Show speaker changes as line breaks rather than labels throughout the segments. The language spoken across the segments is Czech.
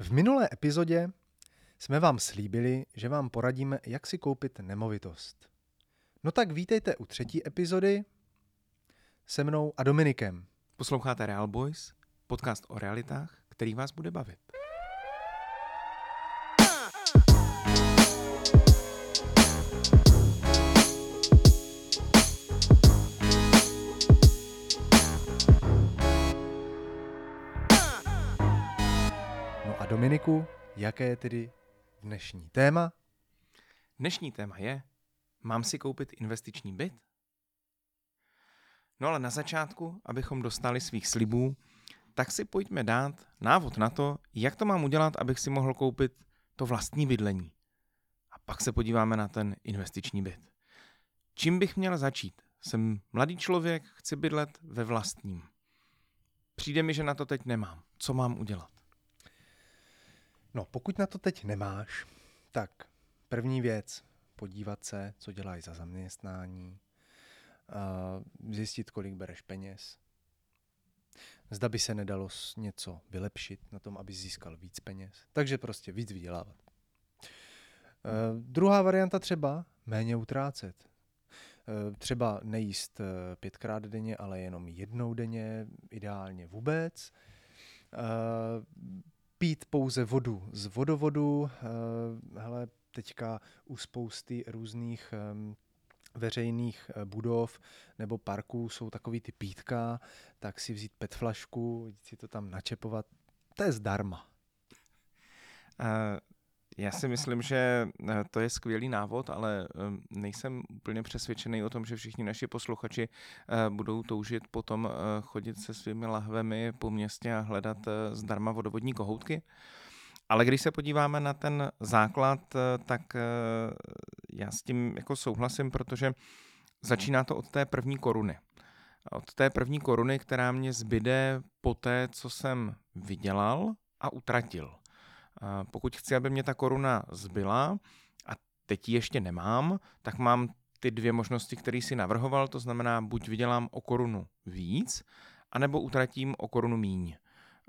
V minulé epizodě jsme vám slíbili, že vám poradíme, jak si koupit nemovitost. No tak vítejte u třetí epizody se mnou a Dominikem.
Posloucháte Real Boys, podcast o realitách, který vás bude bavit.
Dominiku, jaké je tedy dnešní téma?
Dnešní téma je, mám si koupit investiční byt? No ale na začátku, abychom dostali svých slibů, tak si pojďme dát návod na to, jak to mám udělat, abych si mohl koupit to vlastní bydlení. A pak se podíváme na ten investiční byt. Čím bych měl začít? Jsem mladý člověk, chci bydlet ve vlastním. Přijde mi, že na to teď nemám. Co mám udělat?
No, pokud na to teď nemáš, tak první věc, podívat se, co děláš za zaměstnání, zjistit, kolik bereš peněz. Zda by se nedalo něco vylepšit na tom, aby získal víc peněz. Takže prostě víc vydělávat. E, druhá varianta třeba méně utrácet. E, třeba nejíst e, pětkrát denně, ale jenom jednou denně, ideálně vůbec. Pít pouze vodu z vodovodu. eh, Hele, teďka u spousty různých em, veřejných eh, budov nebo parků jsou takový ty pítka, tak si vzít petflašku, si to tam načepovat, to je zdarma.
Eh, Já si myslím, že eh, to je skvělý návod, ale eh, nejsem úplně přesvědčený o tom, že všichni naši posluchači eh, budou toužit potom eh, chodit se svými lahvemi po městě a hledat zdarma vodovodní kohoutky. Ale když se podíváme na ten základ, tak já s tím jako souhlasím, protože začíná to od té první koruny. Od té první koruny, která mě zbyde po té, co jsem vydělal a utratil. Pokud chci, aby mě ta koruna zbyla, a teď ji ještě nemám, tak mám ty dvě možnosti, které si navrhoval, to znamená, buď vydělám o korunu víc, anebo utratím o korunu míň.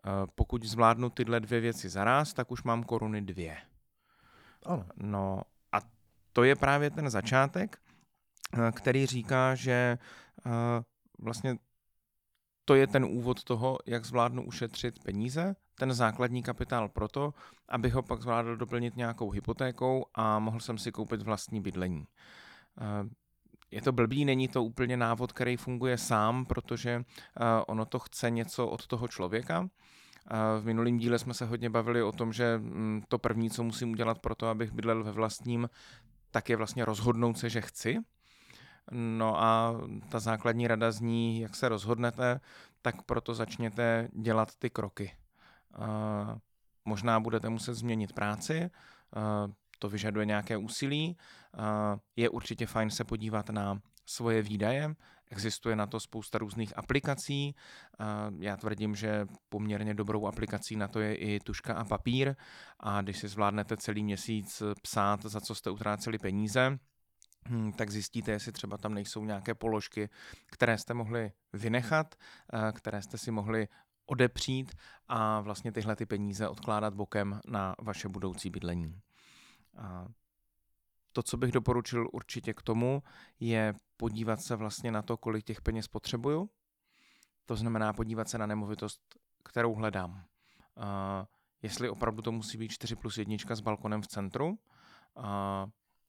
A Pokud zvládnu tyhle dvě věci zaraz, tak už mám koruny dvě.
Ano.
No a to je právě ten začátek, eh, který říká, že eh, vlastně to je ten úvod toho, jak zvládnu ušetřit peníze, ten základní kapitál proto, abych ho pak zvládl doplnit nějakou hypotékou a mohl jsem si koupit vlastní bydlení. Eh, Je to blbý, není to úplně návod, který funguje sám, protože eh, ono to chce něco od toho člověka. Eh, V minulém díle jsme se hodně bavili o tom, že mm, to první, co musím udělat pro to, abych bydlel ve vlastním, tak je vlastně rozhodnout se, že chci. No a ta základní rada zní, jak se rozhodnete, tak proto začněte dělat ty kroky. Možná budete muset změnit práci, to vyžaduje nějaké úsilí. Je určitě fajn se podívat na svoje výdaje. Existuje na to spousta různých aplikací. Já tvrdím, že poměrně dobrou aplikací na to je i tuška a papír. A když si zvládnete celý měsíc psát, za co jste utráceli peníze, tak zjistíte, jestli třeba tam nejsou nějaké položky, které jste mohli vynechat, eh, které jste si mohli odepřít a vlastně tyhle ty peníze odkládat bokem na vaše budoucí bydlení. A to, co bych doporučil určitě k tomu, je podívat se vlastně na to, kolik těch peněz potřebuju. To znamená podívat se na nemovitost, kterou hledám. A jestli opravdu to musí být 4 plus 1 s balkonem v centru, a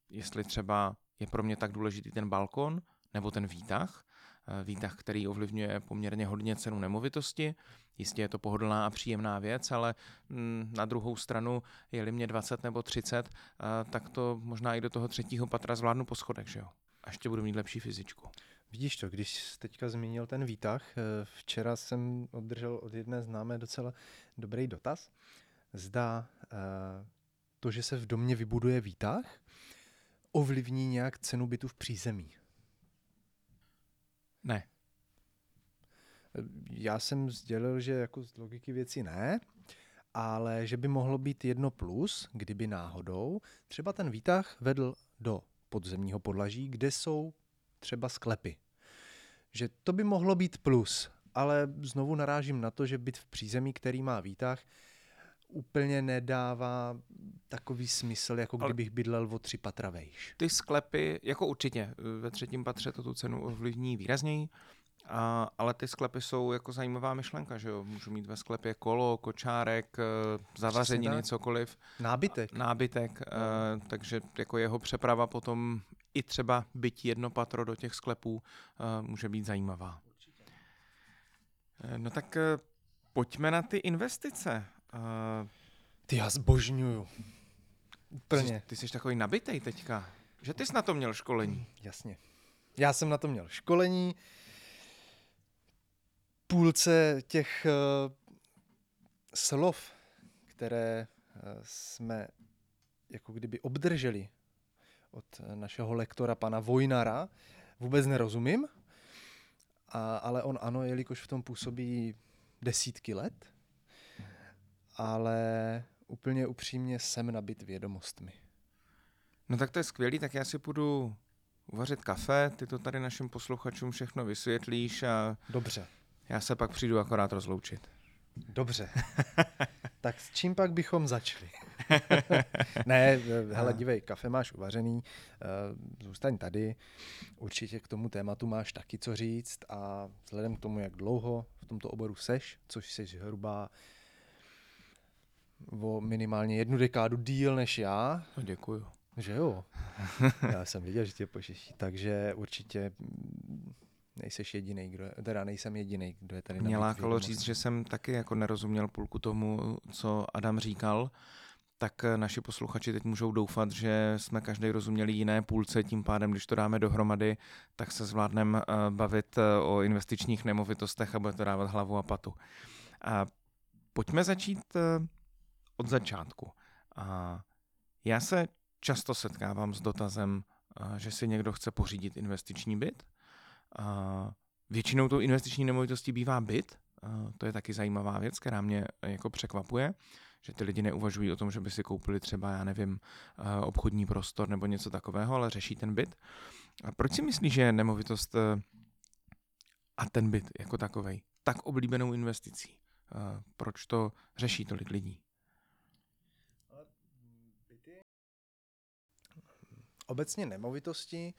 jestli třeba je pro mě tak důležitý ten balkon nebo ten výtah, Eh, výtah, který ovlivňuje poměrně hodně cenu nemovitosti. Jistě je to pohodlná a příjemná věc, ale mm, na druhou stranu, je-li mě 20 nebo 30, eh, tak to možná i do toho třetího patra zvládnu po schodech, že jo? A ještě budu mít lepší fyzičku.
Vidíš to, když jsi teďka zmínil ten výtah, eh, včera jsem obdržel od jedné známé docela dobrý dotaz. Zda to, že se v domě vybuduje výtah, ovlivní nějak cenu bytu v přízemí.
Ne.
Já jsem sdělil, že jako z logiky věci ne, ale že by mohlo být jedno plus, kdyby náhodou třeba ten výtah vedl do podzemního podlaží, kde jsou třeba sklepy. Že to by mohlo být plus, ale znovu narážím na to, že byt v přízemí, který má výtah, úplně nedává takový smysl, jako kdybych bydlel o tři patra vejš.
Ty sklepy, jako určitě, ve třetím patře to tu cenu ovlivní výrazněji, a, ale ty sklepy jsou jako zajímavá myšlenka, že jo? Můžu mít ve sklepě kolo, kočárek, eh, zavařeniny, cokoliv.
Nábytek.
Nábytek, no. uh, takže jako jeho přeprava potom i třeba byť jedno patro do těch sklepů uh, může být zajímavá. No tak pojďme na ty investice. Uh,
ty já zbožňuju.
Úplně. Ty, ty jsi takový nabitej teďka. Že ty jsi na to měl školení.
Jasně. Já jsem na to měl školení. Půlce těch uh, slov, které uh, jsme jako kdyby obdrželi od našeho lektora pana Vojnara, vůbec nerozumím, a, ale on ano, jelikož v tom působí desítky let, ale úplně upřímně jsem nabit vědomostmi.
No tak to je skvělý, tak já si půjdu uvařit kafe, ty to tady našim posluchačům všechno vysvětlíš a...
Dobře.
Já se pak přijdu akorát rozloučit.
Dobře. tak s čím pak bychom začali? ne, hele, dívej, kafe máš uvařený, eh, zůstaň tady. Určitě k tomu tématu máš taky co říct a vzhledem k tomu, jak dlouho v tomto oboru seš, což jsi hruba o minimálně jednu dekádu díl než já.
No, děkuju.
Že jo? Já jsem viděl, že tě pošeší, takže určitě nejseš jediný, kdo je, teda nejsem jediný, kdo je tady
Mě lákalo říct, že jsem taky jako nerozuměl půlku tomu, co Adam říkal, tak naši posluchači teď můžou doufat, že jsme každý rozuměli jiné půlce, tím pádem, když to dáme dohromady, tak se zvládneme eh, bavit eh, o investičních nemovitostech a bude to dávat hlavu a patu. A pojďme začít eh, od začátku. A já se často setkávám s dotazem, že si někdo chce pořídit investiční byt. Většinou tou investiční nemovitostí bývá byt, to je taky zajímavá věc, která mě jako překvapuje, že ty lidi neuvažují o tom, že by si koupili třeba, já nevím, obchodní prostor nebo něco takového, ale řeší ten byt. A proč si myslíš, že nemovitost a ten byt jako takovej tak oblíbenou investicí? Proč to řeší tolik lidí?
Obecně nemovitosti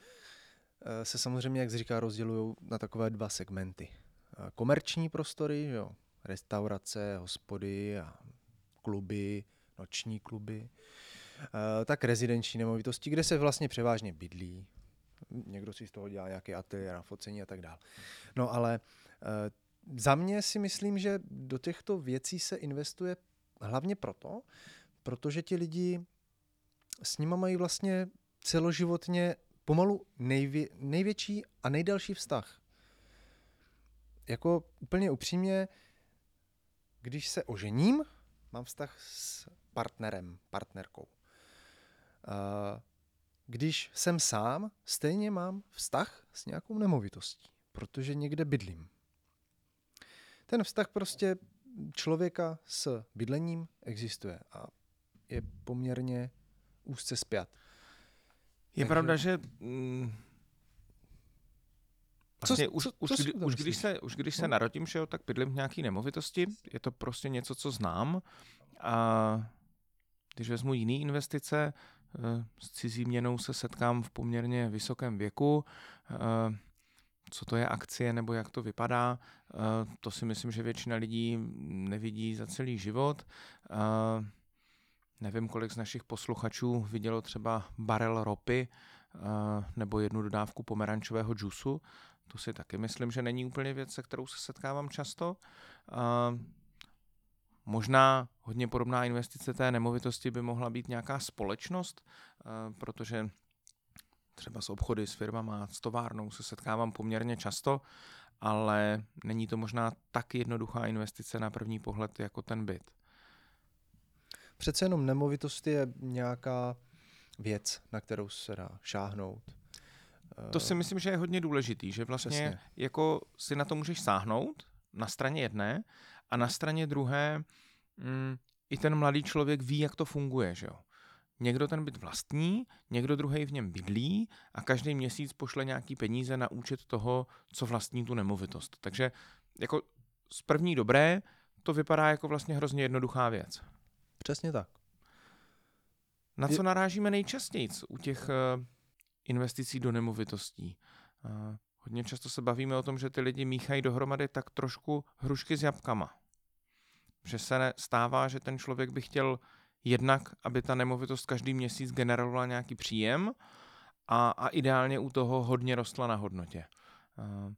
eh, se samozřejmě, jak říká, rozdělují na takové dva segmenty. Eh, komerční prostory, jo, restaurace, hospody a kluby, noční kluby, eh, tak rezidenční nemovitosti, kde se vlastně převážně bydlí. Někdo si z toho dělá nějaké ateliér na focení a tak dále. No ale za mě si myslím, že do těchto věcí se investuje hlavně proto, protože ti lidi s nimi mají vlastně celoživotně pomalu nejvě, největší a nejdelší vztah. Jako úplně upřímně, když se ožením, mám vztah s partnerem, partnerkou. Když jsem sám, stejně mám vztah s nějakou nemovitostí, protože někde bydlím. Ten vztah prostě člověka s bydlením existuje a je poměrně úzce spjat.
Je Takže... pravda, že mm, Vlastně co, už, co, už, co kdy, už, když se, už když se no. narodím, že jo, tak bydlím v nějaké nemovitosti. Je to prostě něco, co znám. A když vezmu jiné investice, eh, s cizí měnou se setkám v poměrně vysokém věku. Eh, co to je akcie nebo jak to vypadá, eh, to si myslím, že většina lidí nevidí za celý život. Nevím, kolik z našich posluchačů vidělo třeba barel ropy uh, nebo jednu dodávku pomerančového džusu. To si taky myslím, že není úplně věc, se kterou se setkávám často. Uh, možná hodně podobná investice té nemovitosti by mohla být nějaká společnost, uh, protože třeba s obchody, s firmama, s továrnou se setkávám poměrně často, ale není to možná tak jednoduchá investice na první pohled jako ten byt
přece jenom nemovitost je nějaká věc, na kterou se dá šáhnout.
To si myslím, že je hodně důležitý, že vlastně Přesně. jako si na to můžeš sáhnout na straně jedné a na straně druhé mm, i ten mladý člověk ví, jak to funguje, že jo. Někdo ten byt vlastní, někdo druhý v něm bydlí a každý měsíc pošle nějaký peníze na účet toho, co vlastní tu nemovitost. Takže jako z první dobré to vypadá jako vlastně hrozně jednoduchá věc.
Přesně tak.
Na co narážíme nejčastěji u těch uh, investicí do nemovitostí? Uh, hodně často se bavíme o tom, že ty lidi míchají dohromady tak trošku hrušky s jabkama. Že se stává, že ten člověk by chtěl jednak, aby ta nemovitost každý měsíc generovala nějaký příjem a, a ideálně u toho hodně rostla na hodnotě. Uh,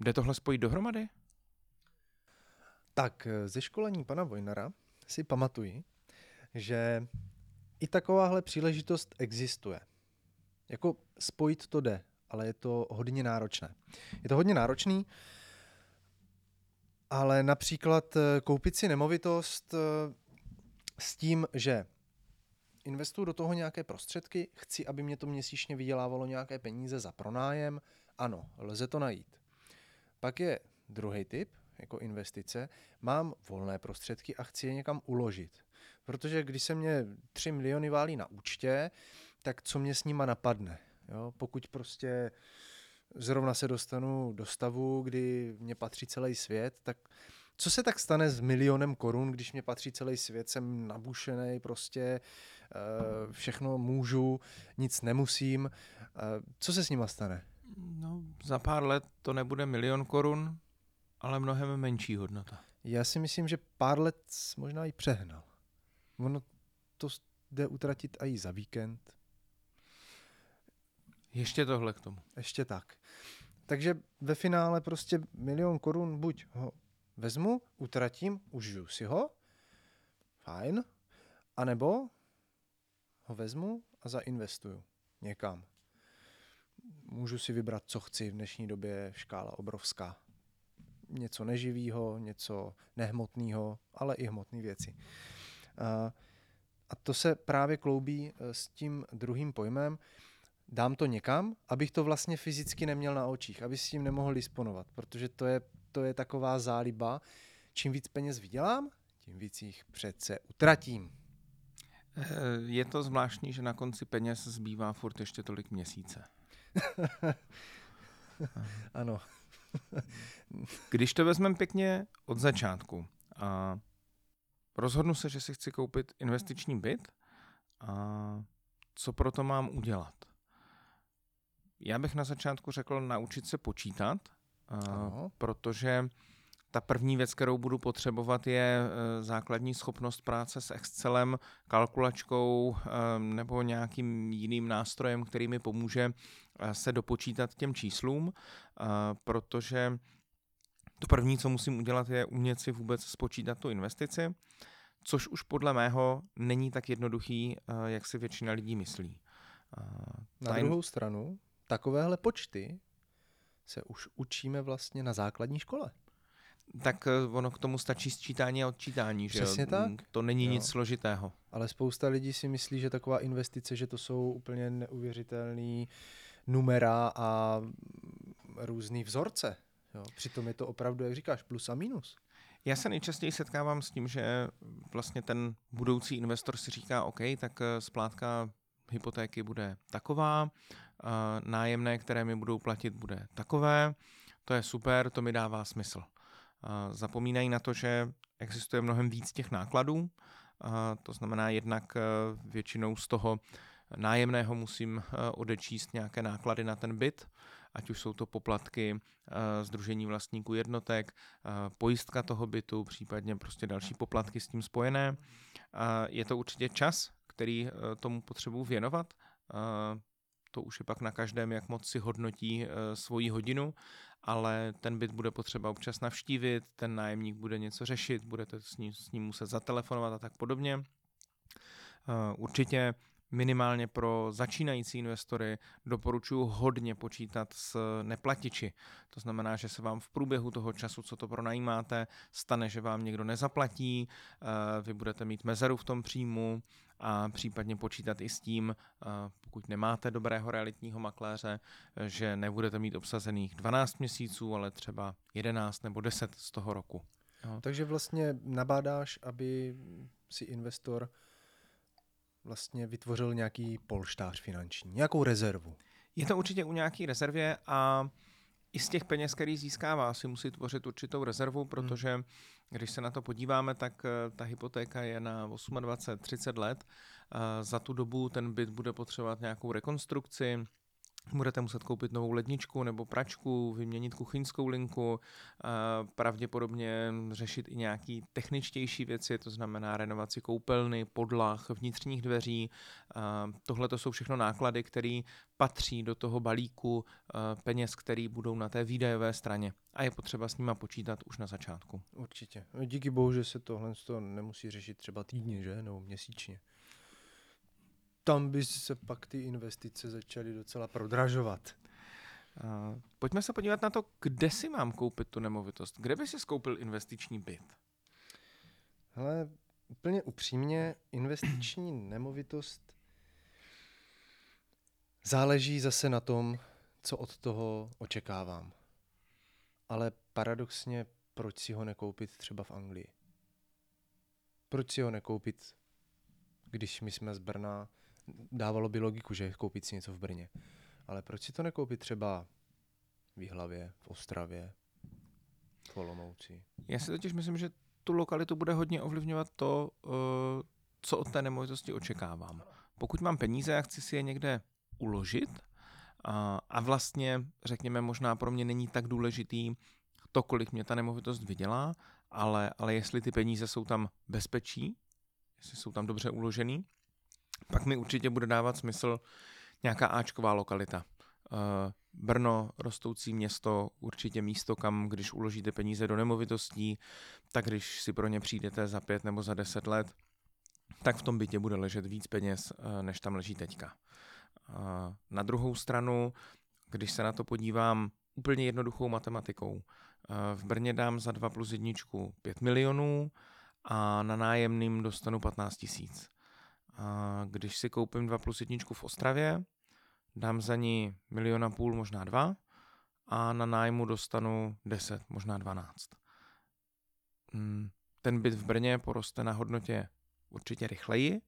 jde tohle spojit dohromady?
Tak ze školení pana Vojnara si pamatuji, že i takováhle příležitost existuje. Jako spojit to jde, ale je to hodně náročné. Je to hodně náročný, ale například eh, koupit si nemovitost eh, s tím, že investuju do toho nějaké prostředky, chci, aby mě to měsíčně vydělávalo nějaké peníze za pronájem, ano, lze to najít. Pak je druhý typ, jako investice, mám volné prostředky a chci je někam uložit. Protože když se mě 3 miliony válí na účtě, tak co mě s nima napadne? Jo? Pokud prostě zrovna se dostanu do stavu, kdy mě patří celý svět, tak co se tak stane s milionem korun, když mě patří celý svět, jsem nabušený, prostě eh, všechno můžu, nic nemusím. Eh, co se s nima stane?
No, za pár let to nebude milion korun, ale mnohem menší hodnota.
Já si myslím, že pár let možná i přehnal. Ono to jde utratit i za víkend.
Ještě tohle k tomu.
Ještě tak. Takže ve finále prostě milion korun buď ho vezmu, utratím, užiju si ho, fajn, anebo ho vezmu a zainvestuju někam. Můžu si vybrat, co chci v dnešní době, škála obrovská. Něco neživého, něco nehmotného, ale i hmotné věci. A to se právě kloubí e, s tím druhým pojmem. Dám to někam, abych to vlastně fyzicky neměl na očích, aby s tím nemohl disponovat, protože to je, to je taková záliba. Čím víc peněz vydělám, tím víc jich přece utratím.
E, je to zvláštní, že na konci peněz zbývá furt ještě tolik měsíce.
ano.
Když to vezmeme pěkně od začátku, a rozhodnu se, že si chci koupit investiční byt a co pro to mám udělat? Já bych na začátku řekl naučit se počítat, ano. protože ta první věc, kterou budu potřebovat, je e, základní schopnost práce s Excelem, kalkulačkou e, nebo nějakým jiným nástrojem, který mi pomůže se dopočítat těm číslům, protože to první, co musím udělat, je umět si vůbec spočítat tu investici, což už podle mého není tak jednoduchý, jak si většina lidí myslí.
Na druhou stranu, takovéhle počty se už učíme vlastně na základní škole.
Tak eh, ono k tomu stačí sčítání a odčítání,
Přesně
že
tak.
To není jo. nic složitého.
Ale spousta lidí si myslí, že taková investice, že to jsou úplně neuvěřitelný numera a různý vzorce. Jo. Přitom je to opravdu, jak říkáš, plus a minus.
Já se nejčastěji setkávám s tím, že vlastně ten budoucí investor si říká, OK, tak eh, splátka hypotéky bude taková, eh, nájemné, které mi budou platit, bude takové, to je super, to mi dává smysl. Eh, zapomínají na to, že existuje mnohem víc těch nákladů, to znamená jednak většinou z toho nájemného musím odečíst nějaké náklady na ten byt, ať už jsou to poplatky Združení vlastníků jednotek, pojistka toho bytu, případně prostě další poplatky s tím spojené. Je to určitě čas, který tomu potřebuji věnovat. To už je pak na každém, jak moc si hodnotí svoji hodinu, ale ten byt bude potřeba občas navštívit, ten nájemník bude něco řešit, budete s ním, s ním muset zatelefonovat a tak podobně. Určitě minimálně pro začínající investory doporučuji hodně počítat s neplatiči. To znamená, že se vám v průběhu toho času, co to pronajímáte, stane, že vám někdo nezaplatí, eh, vy budete mít mezeru v tom příjmu a případně počítat i s tím, eh, pokud nemáte dobrého realitního makléře, že nebudete mít obsazených 12 měsíců, ale třeba 11 nebo 10 z toho roku.
Takže vlastně nabádáš, aby si investor vlastně vytvořil nějaký polštář finanční, nějakou rezervu.
Je to určitě u nějaký rezervě a i z těch peněz, který získává, si musí tvořit určitou rezervu, protože když se na to podíváme, tak eh, ta hypotéka je na 28-30 let. Za tu dobu ten byt bude potřebovat nějakou rekonstrukci, Budete muset koupit novou ledničku nebo pračku, vyměnit kuchyňskou linku, pravděpodobně řešit i nějaké techničtější věci, to znamená renovaci koupelny, podlah, vnitřních dveří. Tohle to jsou všechno náklady, které patří do toho balíku peněz, které budou na té výdajové straně. A je potřeba s nima počítat už na začátku.
Určitě. No, díky bohu, že se tohle nemusí řešit třeba týdně, že? Nebo měsíčně tam by se pak ty investice začaly docela prodražovat.
Uh, pojďme se podívat na to, kde si mám koupit tu nemovitost. Kde by si skoupil investiční byt?
Hele, úplně upřímně, investiční nemovitost záleží zase na tom, co od toho očekávám. Ale paradoxně, proč si ho nekoupit třeba v Anglii? Proč si ho nekoupit, když my jsme z Brna dávalo by logiku, že koupit si něco v Brně. Ale proč si to nekoupit třeba v Jihlavě, v Ostravě, v Olomouci?
Já si totiž myslím, že tu lokalitu bude hodně ovlivňovat to, eh, co od té nemovitosti očekávám. Pokud mám peníze a chci si je někde uložit a vlastně, řekněme, možná pro mě není tak důležitý to, kolik mě ta nemovitost vydělá, ale, ale jestli ty peníze jsou tam bezpečí, jestli jsou tam dobře uložený, pak mi určitě bude dávat smysl nějaká Ačková lokalita. Eh, Brno, rostoucí město, určitě místo, kam když uložíte peníze do nemovitostí, tak když si pro ně přijdete za pět nebo za deset let, tak v tom bytě bude ležet víc peněz, eh, než tam leží teďka. Eh, na druhou stranu, když se na to podívám úplně jednoduchou matematikou, v Brně dám za 2 plus jedničku 5 milionů a na nájemným dostanu 15 tisíc. Když si koupím 2 plus jedničku v Ostravě, dám za ní milion a půl, možná dva, a na nájmu dostanu 10, možná 12. Hmm, ten byt v Brně poroste na hodnotě určitě rychleji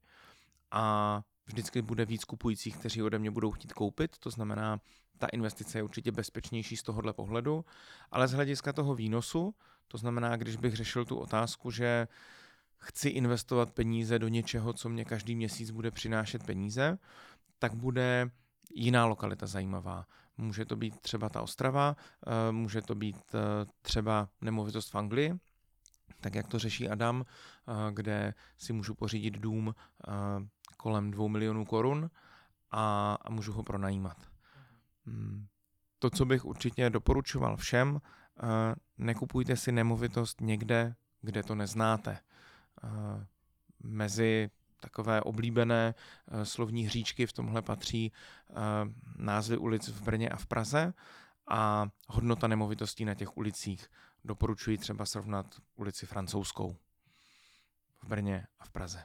a vždycky bude víc kupujících, kteří ode mě budou chtít koupit, to znamená, ta investice je určitě bezpečnější z tohohle pohledu, ale z hlediska toho výnosu, to znamená, když bych řešil tu otázku, že chci investovat peníze do něčeho, co mě každý měsíc bude přinášet peníze, tak bude jiná lokalita zajímavá. Může to být třeba ta Ostrava, eh, může to být eh, třeba nemovitost v Anglii, tak jak to řeší Adam, eh, kde si můžu pořídit dům kolem dvou milionů korun a, a můžu ho pronajímat. Hmm. To, co bych určitě doporučoval všem, nekupujte si nemovitost někde, kde to neznáte. Eh, mezi takové oblíbené eh, slovní hříčky v tomhle patří eh, názvy ulic v Brně a v Praze a hodnota nemovitostí na těch ulicích. Doporučuji třeba srovnat ulici francouzskou v Brně a v Praze.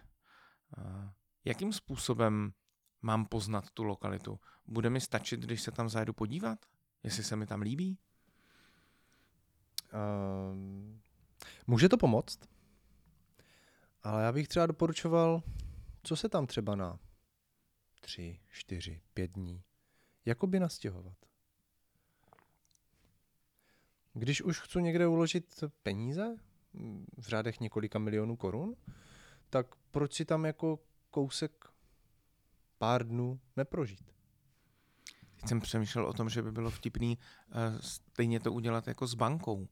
Jakým způsobem mám poznat tu lokalitu? Bude mi stačit, když se tam zajedu podívat? Jestli se mi tam líbí?
Um, může to pomoct? Ale já bych třeba doporučoval, co se tam třeba na tři, čtyři, pět dní, jakoby nastěhovat. Když už chci někde uložit peníze v řádech několika milionů korun, tak proč si tam jako kousek pár dnů neprožít?
Teď jsem přemýšlel o tom, že by bylo vtipný uh, stejně to udělat jako s bankou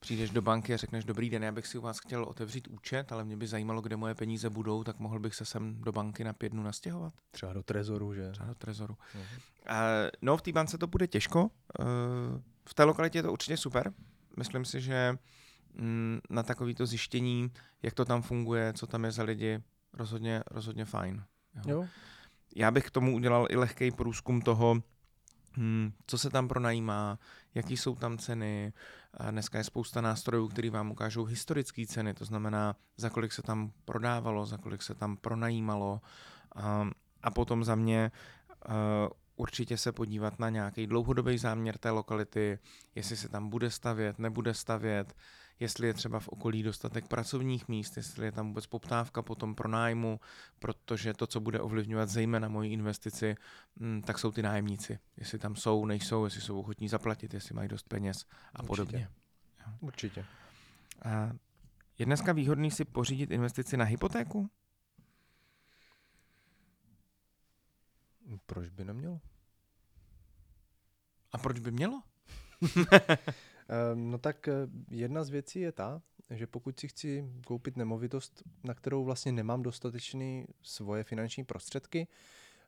přijdeš do banky a řekneš, dobrý den, já bych si u vás chtěl otevřít účet, ale mě by zajímalo, kde moje peníze budou, tak mohl bych se sem do banky na pět dnů nastěhovat.
Třeba do trezoru, že?
Třeba do trezoru. Uh-huh. Uh, no, v té bance to bude těžko. Uh, v té lokalitě je to určitě super. Myslím si, že mm, na takovýto zjištění, jak to tam funguje, co tam je za lidi, rozhodně, rozhodně fajn. Jo. jo. Já bych k tomu udělal i lehký průzkum toho, hmm, co se tam pronajímá, jaký jsou tam ceny. A dneska je spousta nástrojů, které vám ukážou historické ceny, to znamená, za kolik se tam prodávalo, za kolik se tam pronajímalo. A, a potom za mě uh, určitě se podívat na nějaký dlouhodobý záměr té lokality, jestli se tam bude stavět, nebude stavět, jestli je třeba v okolí dostatek pracovních míst, jestli je tam vůbec poptávka potom pro nájmu, protože to, co bude ovlivňovat zejména moji investici, mm, tak jsou ty nájemníci. Jestli tam jsou, nejsou, jestli jsou ochotní zaplatit, jestli mají dost peněz a Určitě. podobně.
Určitě.
A je dneska výhodný si pořídit investici na hypotéku?
Proč by nemělo?
A proč by mělo?
Ehm, no tak eh, jedna z věcí je ta, že pokud si chci koupit nemovitost, na kterou vlastně nemám dostatečný svoje finanční prostředky,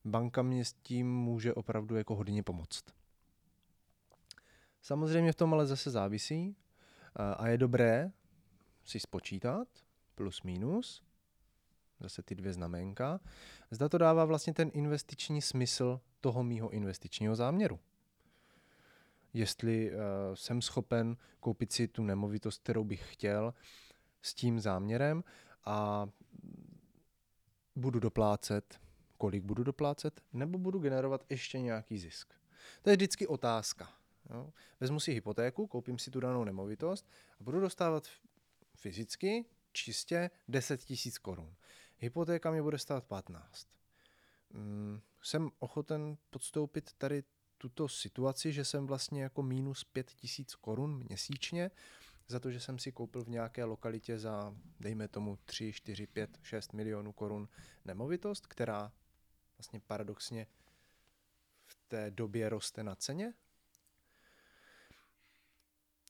banka mě s tím může opravdu jako hodně pomoct. Samozřejmě v tom ale zase závisí a je dobré si spočítat plus minus, zase ty dvě znamenka, zda to dává vlastně ten investiční smysl toho mýho investičního záměru jestli uh, jsem schopen koupit si tu nemovitost, kterou bych chtěl s tím záměrem a budu doplácet, kolik budu doplácet, nebo budu generovat ještě nějaký zisk. To je vždycky otázka. Jo. Vezmu si hypotéku, koupím si tu danou nemovitost a budu dostávat fyzicky čistě 10 tisíc korun. Hypotéka mi bude stát 15. Hmm, jsem ochoten podstoupit tady tuto situaci, že jsem vlastně jako minus 5 tisíc korun měsíčně za to, že jsem si koupil v nějaké lokalitě za, dejme tomu, 3, 4, 5, 6 milionů korun nemovitost, která vlastně paradoxně v té době roste na ceně.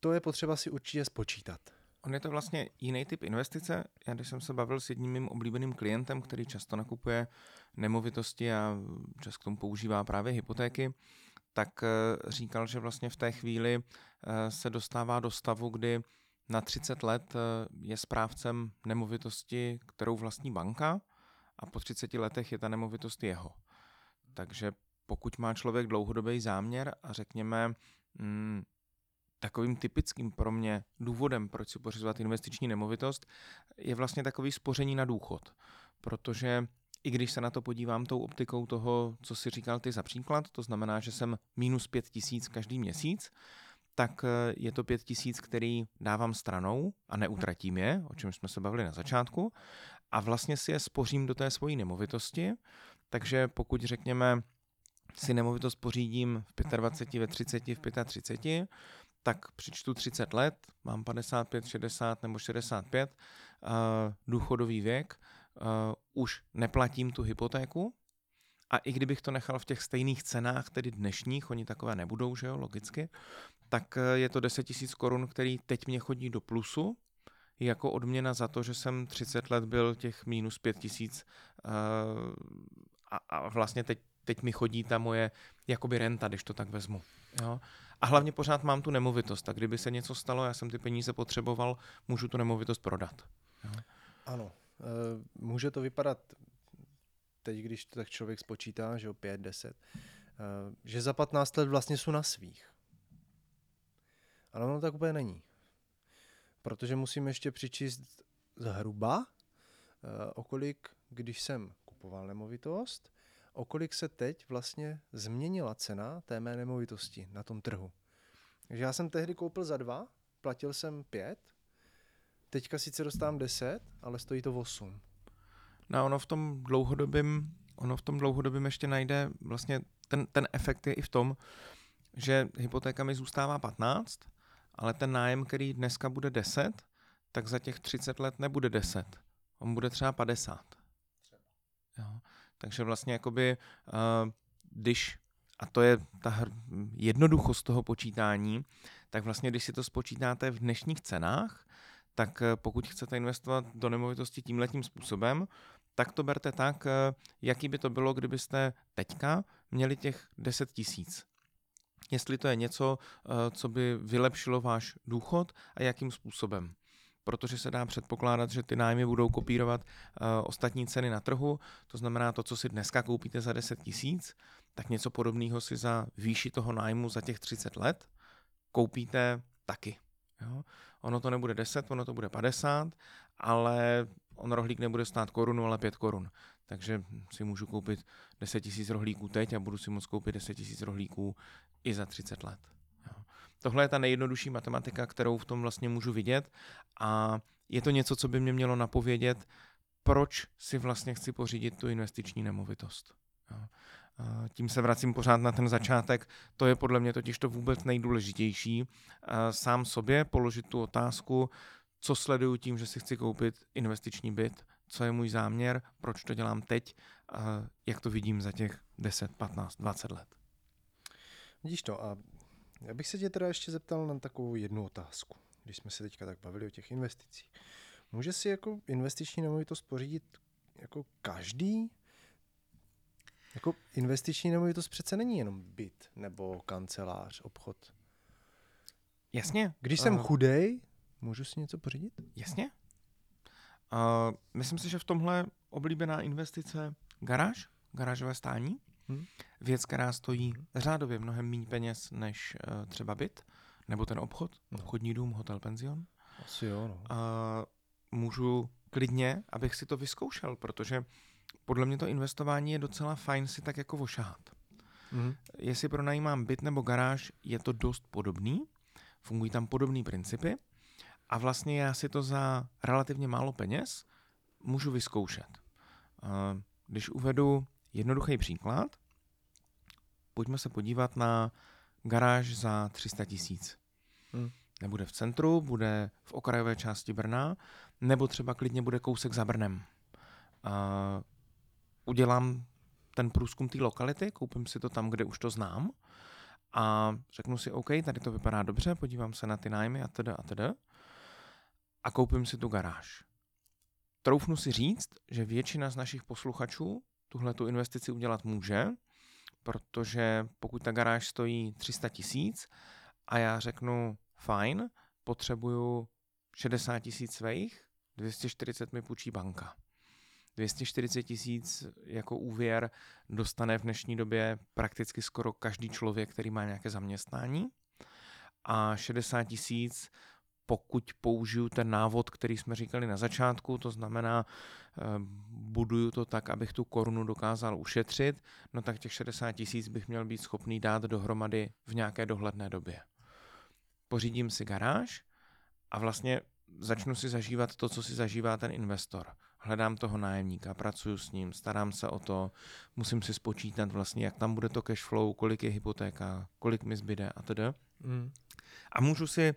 To je potřeba si určitě spočítat.
On je to vlastně jiný typ investice. Já když jsem se bavil s jedním mým oblíbeným klientem, který často nakupuje nemovitosti a čas k tomu používá právě hypotéky, tak eh, říkal, že vlastně v té chvíli eh, se dostává do stavu, kdy na 30 let eh, je správcem nemovitosti, kterou vlastní banka a po 30 letech je ta nemovitost jeho. Takže pokud má člověk dlouhodobý záměr a řekněme, hmm, takovým typickým pro mě důvodem, proč si pořizovat investiční nemovitost, je vlastně takový spoření na důchod. Protože i když se na to podívám tou optikou toho, co si říkal ty za příklad, to znamená, že jsem minus pět tisíc každý měsíc, tak eh, je to pět tisíc, který dávám stranou a neutratím je, o čem jsme se bavili na začátku, a vlastně si je spořím do té svojí nemovitosti, takže pokud řekněme si nemovitost pořídím v 25, ve 30, v 35, tak přičtu 30 let, mám 55, 60 nebo 65, uh, eh, důchodový věk, uh, už neplatím tu hypotéku a i kdybych to nechal v těch stejných cenách, tedy dnešních, oni takové nebudou, že jo, logicky, tak uh, je to 10 000 korun, který teď mě chodí do plusu, jako odměna za to, že jsem 30 let byl těch minus 5 tisíc uh, a, a vlastně teď, teď mi chodí ta moje jakoby renta, když to tak vezmu. Jo? A hlavně pořád mám tu nemovitost, tak kdyby se něco stalo, já jsem ty peníze potřeboval, můžu tu nemovitost prodat. Jo?
Ano, Eh, může to vypadat teď, když to tak člověk spočítá, že o 5, 10, eh, že za 15 let vlastně jsou na svých. Ale ono tak úplně není. Protože musím ještě přičíst zhruba, eh, okolik, když jsem kupoval nemovitost, okolik se teď vlastně změnila cena té mé nemovitosti na tom trhu. Takže já jsem tehdy koupil za dva, platil jsem pět Teďka sice dostávám 10, ale stojí to 8.
No ono v tom dlouhodobém, ono v tom dlouhodobém ještě najde vlastně ten, ten efekt je i v tom, že hypotéka mi zůstává 15, ale ten nájem, který dneska bude 10, tak za těch 30 let nebude 10. On bude třeba 50. Jo. Takže vlastně jakoby, uh, když, a to je ta jednoduchost toho počítání, tak vlastně když si to spočítáte v dnešních cenách, tak eh, pokud chcete investovat do nemovitosti tímhletím způsobem, tak to berte tak, eh, jaký by to bylo, kdybyste teďka měli těch 10 tisíc. Jestli to je něco, eh, co by vylepšilo váš důchod a jakým způsobem. Protože se dá předpokládat, že ty nájmy budou kopírovat ostatní ceny na trhu, to znamená to, co si dneska koupíte za 10 tisíc, tak něco podobného si za výši toho nájmu za těch 30 let koupíte taky. Jo? Ono to nebude 10, ono to bude 50, ale on rohlík nebude stát korunu, ale 5 korun. Takže si můžu koupit 10 tisíc rohlíků teď a budu si moct koupit 10 tisíc rohlíků i za 30 let. Jo. tohle je ta nejjednodušší matematika, kterou v tom vlastně můžu vidět a je to něco, co by mě mělo napovědět, proč si vlastně chci pořídit tu investiční nemovitost. Jo. Tím se vracím pořád na ten začátek. To je podle mě totiž to vůbec nejdůležitější. Sám sobě položit tu otázku, co sleduju tím, že si chci koupit investiční byt, co je můj záměr, proč to dělám teď, jak to vidím za těch 10, 15, 20 let.
Vidíš to a já bych se tě teda ještě zeptal na takovou jednu otázku, když jsme se teďka tak bavili o těch investicích. Může si jako investiční nemovitost pořídit jako každý? Jako investiční nemovitost přece není jenom byt nebo kancelář, obchod.
Jasně.
Když jsem uh, chudej, můžu si něco pořídit?
Jasně. Uh, myslím si, že v tomhle oblíbená investice garáž, garážové stání, hmm. věc, která stojí řádově mnohem méně peněz než uh, třeba byt, nebo ten obchod, no. obchodní dům, hotel, penzion.
Asi jo, no.
Uh, můžu klidně, abych si to vyzkoušel, protože podle mě to investování je docela fajn si tak jako ošahat. Mm-hmm. Jestli pronajímám byt nebo garáž, je to dost podobný, fungují tam podobné principy a vlastně já si to za relativně málo peněz můžu vyzkoušet. Když uvedu jednoduchý příklad, pojďme se podívat na garáž za 300 tisíc. Hmm. Nebude v centru, bude v okrajové části Brna, nebo třeba klidně bude kousek za Brnem. Uh, udělám ten průzkum té lokality, koupím si to tam, kde už to znám a řeknu si, OK, tady to vypadá dobře, podívám se na ty nájmy a tedy a tedy a koupím si tu garáž. Troufnu si říct, že většina z našich posluchačů tuhle tu investici udělat může, protože pokud ta garáž stojí 300 tisíc a já řeknu, fajn, potřebuju 60 tisíc svých, 240 mi půjčí banka. 240 tisíc jako úvěr dostane v dnešní době prakticky skoro každý člověk, který má nějaké zaměstnání. A 60 tisíc, pokud použiju ten návod, který jsme říkali na začátku, to znamená, eh, buduju to tak, abych tu korunu dokázal ušetřit, no tak těch 60 tisíc bych měl být schopný dát dohromady v nějaké dohledné době. Pořídím si garáž a vlastně začnu si zažívat to, co si zažívá ten investor hledám toho nájemníka, pracuji s ním, starám se o to, musím si spočítat vlastně, jak tam bude to cash flow, kolik je hypotéka, kolik mi zbyde a tedy. Mm. A můžu si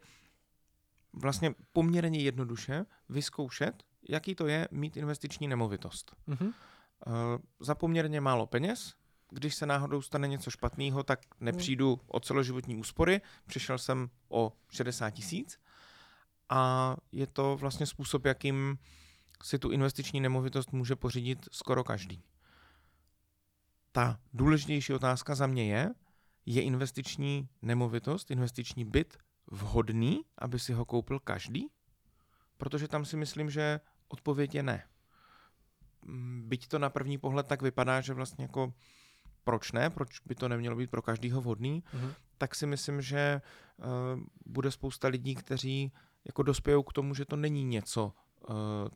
vlastně poměrně jednoduše vyzkoušet, jaký to je mít investiční nemovitost. Mm-hmm. Uh, za poměrně málo peněz, když se náhodou stane něco špatného, tak nepřijdu o celoživotní úspory, přišel jsem o 60 tisíc a je to vlastně způsob, jakým si tu investiční nemovitost může pořídit skoro každý. Ta důležitější otázka za mě je, je investiční nemovitost, investiční byt vhodný, aby si ho koupil každý? Protože tam si myslím, že odpověď je ne. Mm, byť to na první pohled tak vypadá, že vlastně jako proč ne, proč by to nemělo být pro každýho vhodný, mm-hmm. tak si myslím, že uh, bude spousta lidí, kteří jako dospějou k tomu, že to není něco,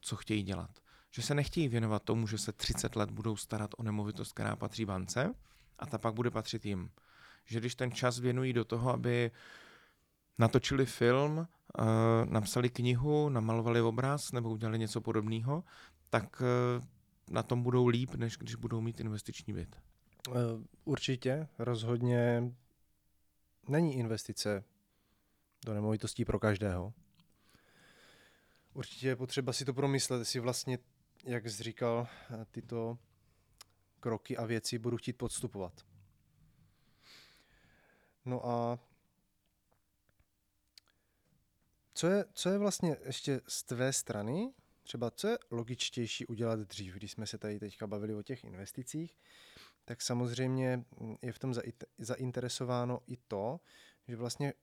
co chtějí dělat. Že se nechtějí věnovat tomu, že se 30 let budou starat o nemovitost, která patří bance a ta pak bude patřit jim. Že když ten čas věnují do toho, aby natočili film, eh, napsali knihu, namalovali obraz nebo udělali něco podobného, tak eh, na tom budou líp, než když budou mít investiční byt.
Určitě, rozhodně není investice do nemovitostí pro každého. Určitě je potřeba si to promyslet, jestli vlastně, jak jsi říkal, tyto kroky a věci budu chtít podstupovat. No a co je, co je vlastně ještě z tvé strany, třeba co je logičtější udělat dřív, když jsme se tady teďka bavili o těch investicích, tak samozřejmě je v tom zainteresováno i to, že vlastně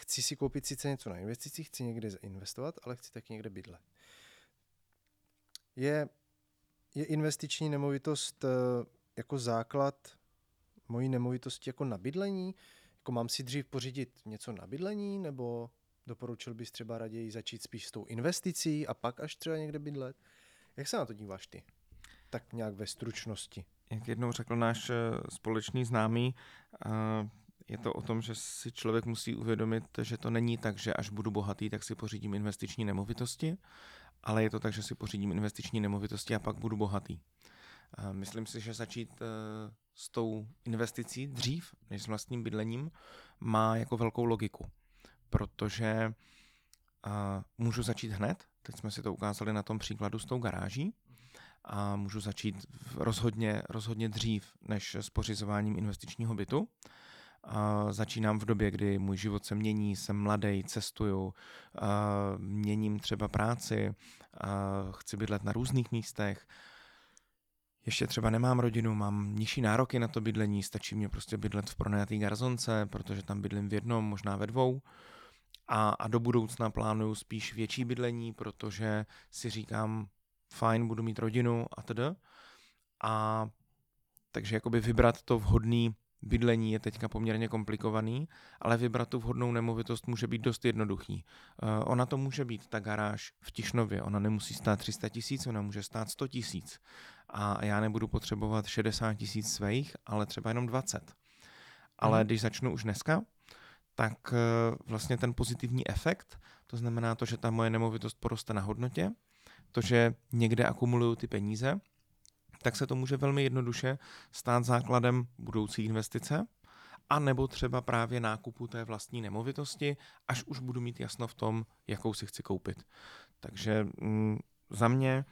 chci si koupit sice něco na investici, chci někde zainvestovat, ale chci taky někde bydlet. Je, je investiční nemovitost eh, jako základ mojí nemovitosti jako na bydlení? Jako mám si dřív pořídit něco na bydlení, nebo doporučil bys třeba raději začít spíš s tou investicí a pak až třeba někde bydlet? Jak se na to díváš ty? Tak nějak ve stručnosti.
Jak jednou řekl náš eh, společný známý, uh je to o tom, že si člověk musí uvědomit, že to není tak, že až budu bohatý, tak si pořídím investiční nemovitosti, ale je to tak, že si pořídím investiční nemovitosti a pak budu bohatý. Myslím si, že začít eh, s tou investicí dřív než s vlastním bydlením má jako velkou logiku, protože můžu začít hned, teď jsme si to ukázali na tom příkladu s tou garáží, a můžu začít rozhodně, rozhodně dřív než s pořizováním investičního bytu. Začínám v době, kdy můj život se mění, jsem mladý, cestuju, měním třeba práci, chci bydlet na různých místech, ještě třeba nemám rodinu, mám nižší nároky na to bydlení, stačí mě prostě bydlet v pronajatý garzonce, protože tam bydlím v jednom, možná ve dvou. A, a do budoucna plánuju spíš větší bydlení, protože si říkám, fajn, budu mít rodinu a tedy. A takže jakoby vybrat to vhodný bydlení je teďka poměrně komplikovaný, ale vybrat tu vhodnou nemovitost může být dost jednoduchý. Uh, ona to může být ta garáž v Tišnově, ona nemusí stát 300 tisíc, ona může stát 100 tisíc. A já nebudu potřebovat 60 tisíc svých, ale třeba jenom 20. Ale hmm. když začnu už dneska, tak uh, vlastně ten pozitivní efekt, to znamená to, že ta moje nemovitost poroste na hodnotě, to, že někde akumuluju ty peníze, tak se to může velmi jednoduše stát základem budoucí investice, a nebo třeba právě nákupu té vlastní nemovitosti, až už budu mít jasno v tom, jakou si chci koupit. Takže mm, za mě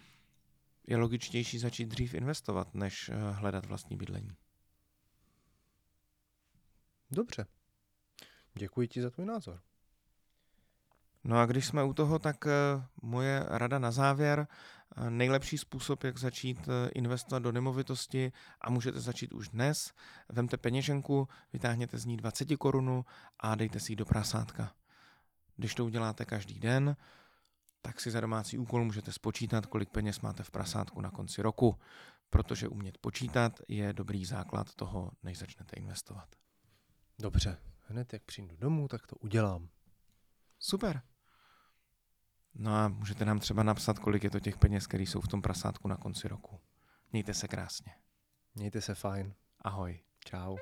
je logičtější začít dřív investovat, než eh, hledat vlastní bydlení.
Dobře. Děkuji ti za tvůj názor.
No a když jsme u toho, tak eh, moje rada na závěr. Eh, nejlepší způsob, jak začít eh, investovat do nemovitosti a můžete začít už dnes. Vemte peněženku, vytáhněte z ní 20 korunu a dejte si ji do prasátka. Když to uděláte každý den, tak si za domácí úkol můžete spočítat, kolik peněz máte v prasátku na konci roku, protože umět počítat je dobrý základ toho, než začnete investovat.
Dobře, hned jak přijdu domů, tak to udělám.
Super. No a můžete nám třeba napsat, kolik je to těch peněz, které jsou v tom prasátku na konci roku. Mějte se krásně.
Mějte se fajn.
Ahoj.
Čau.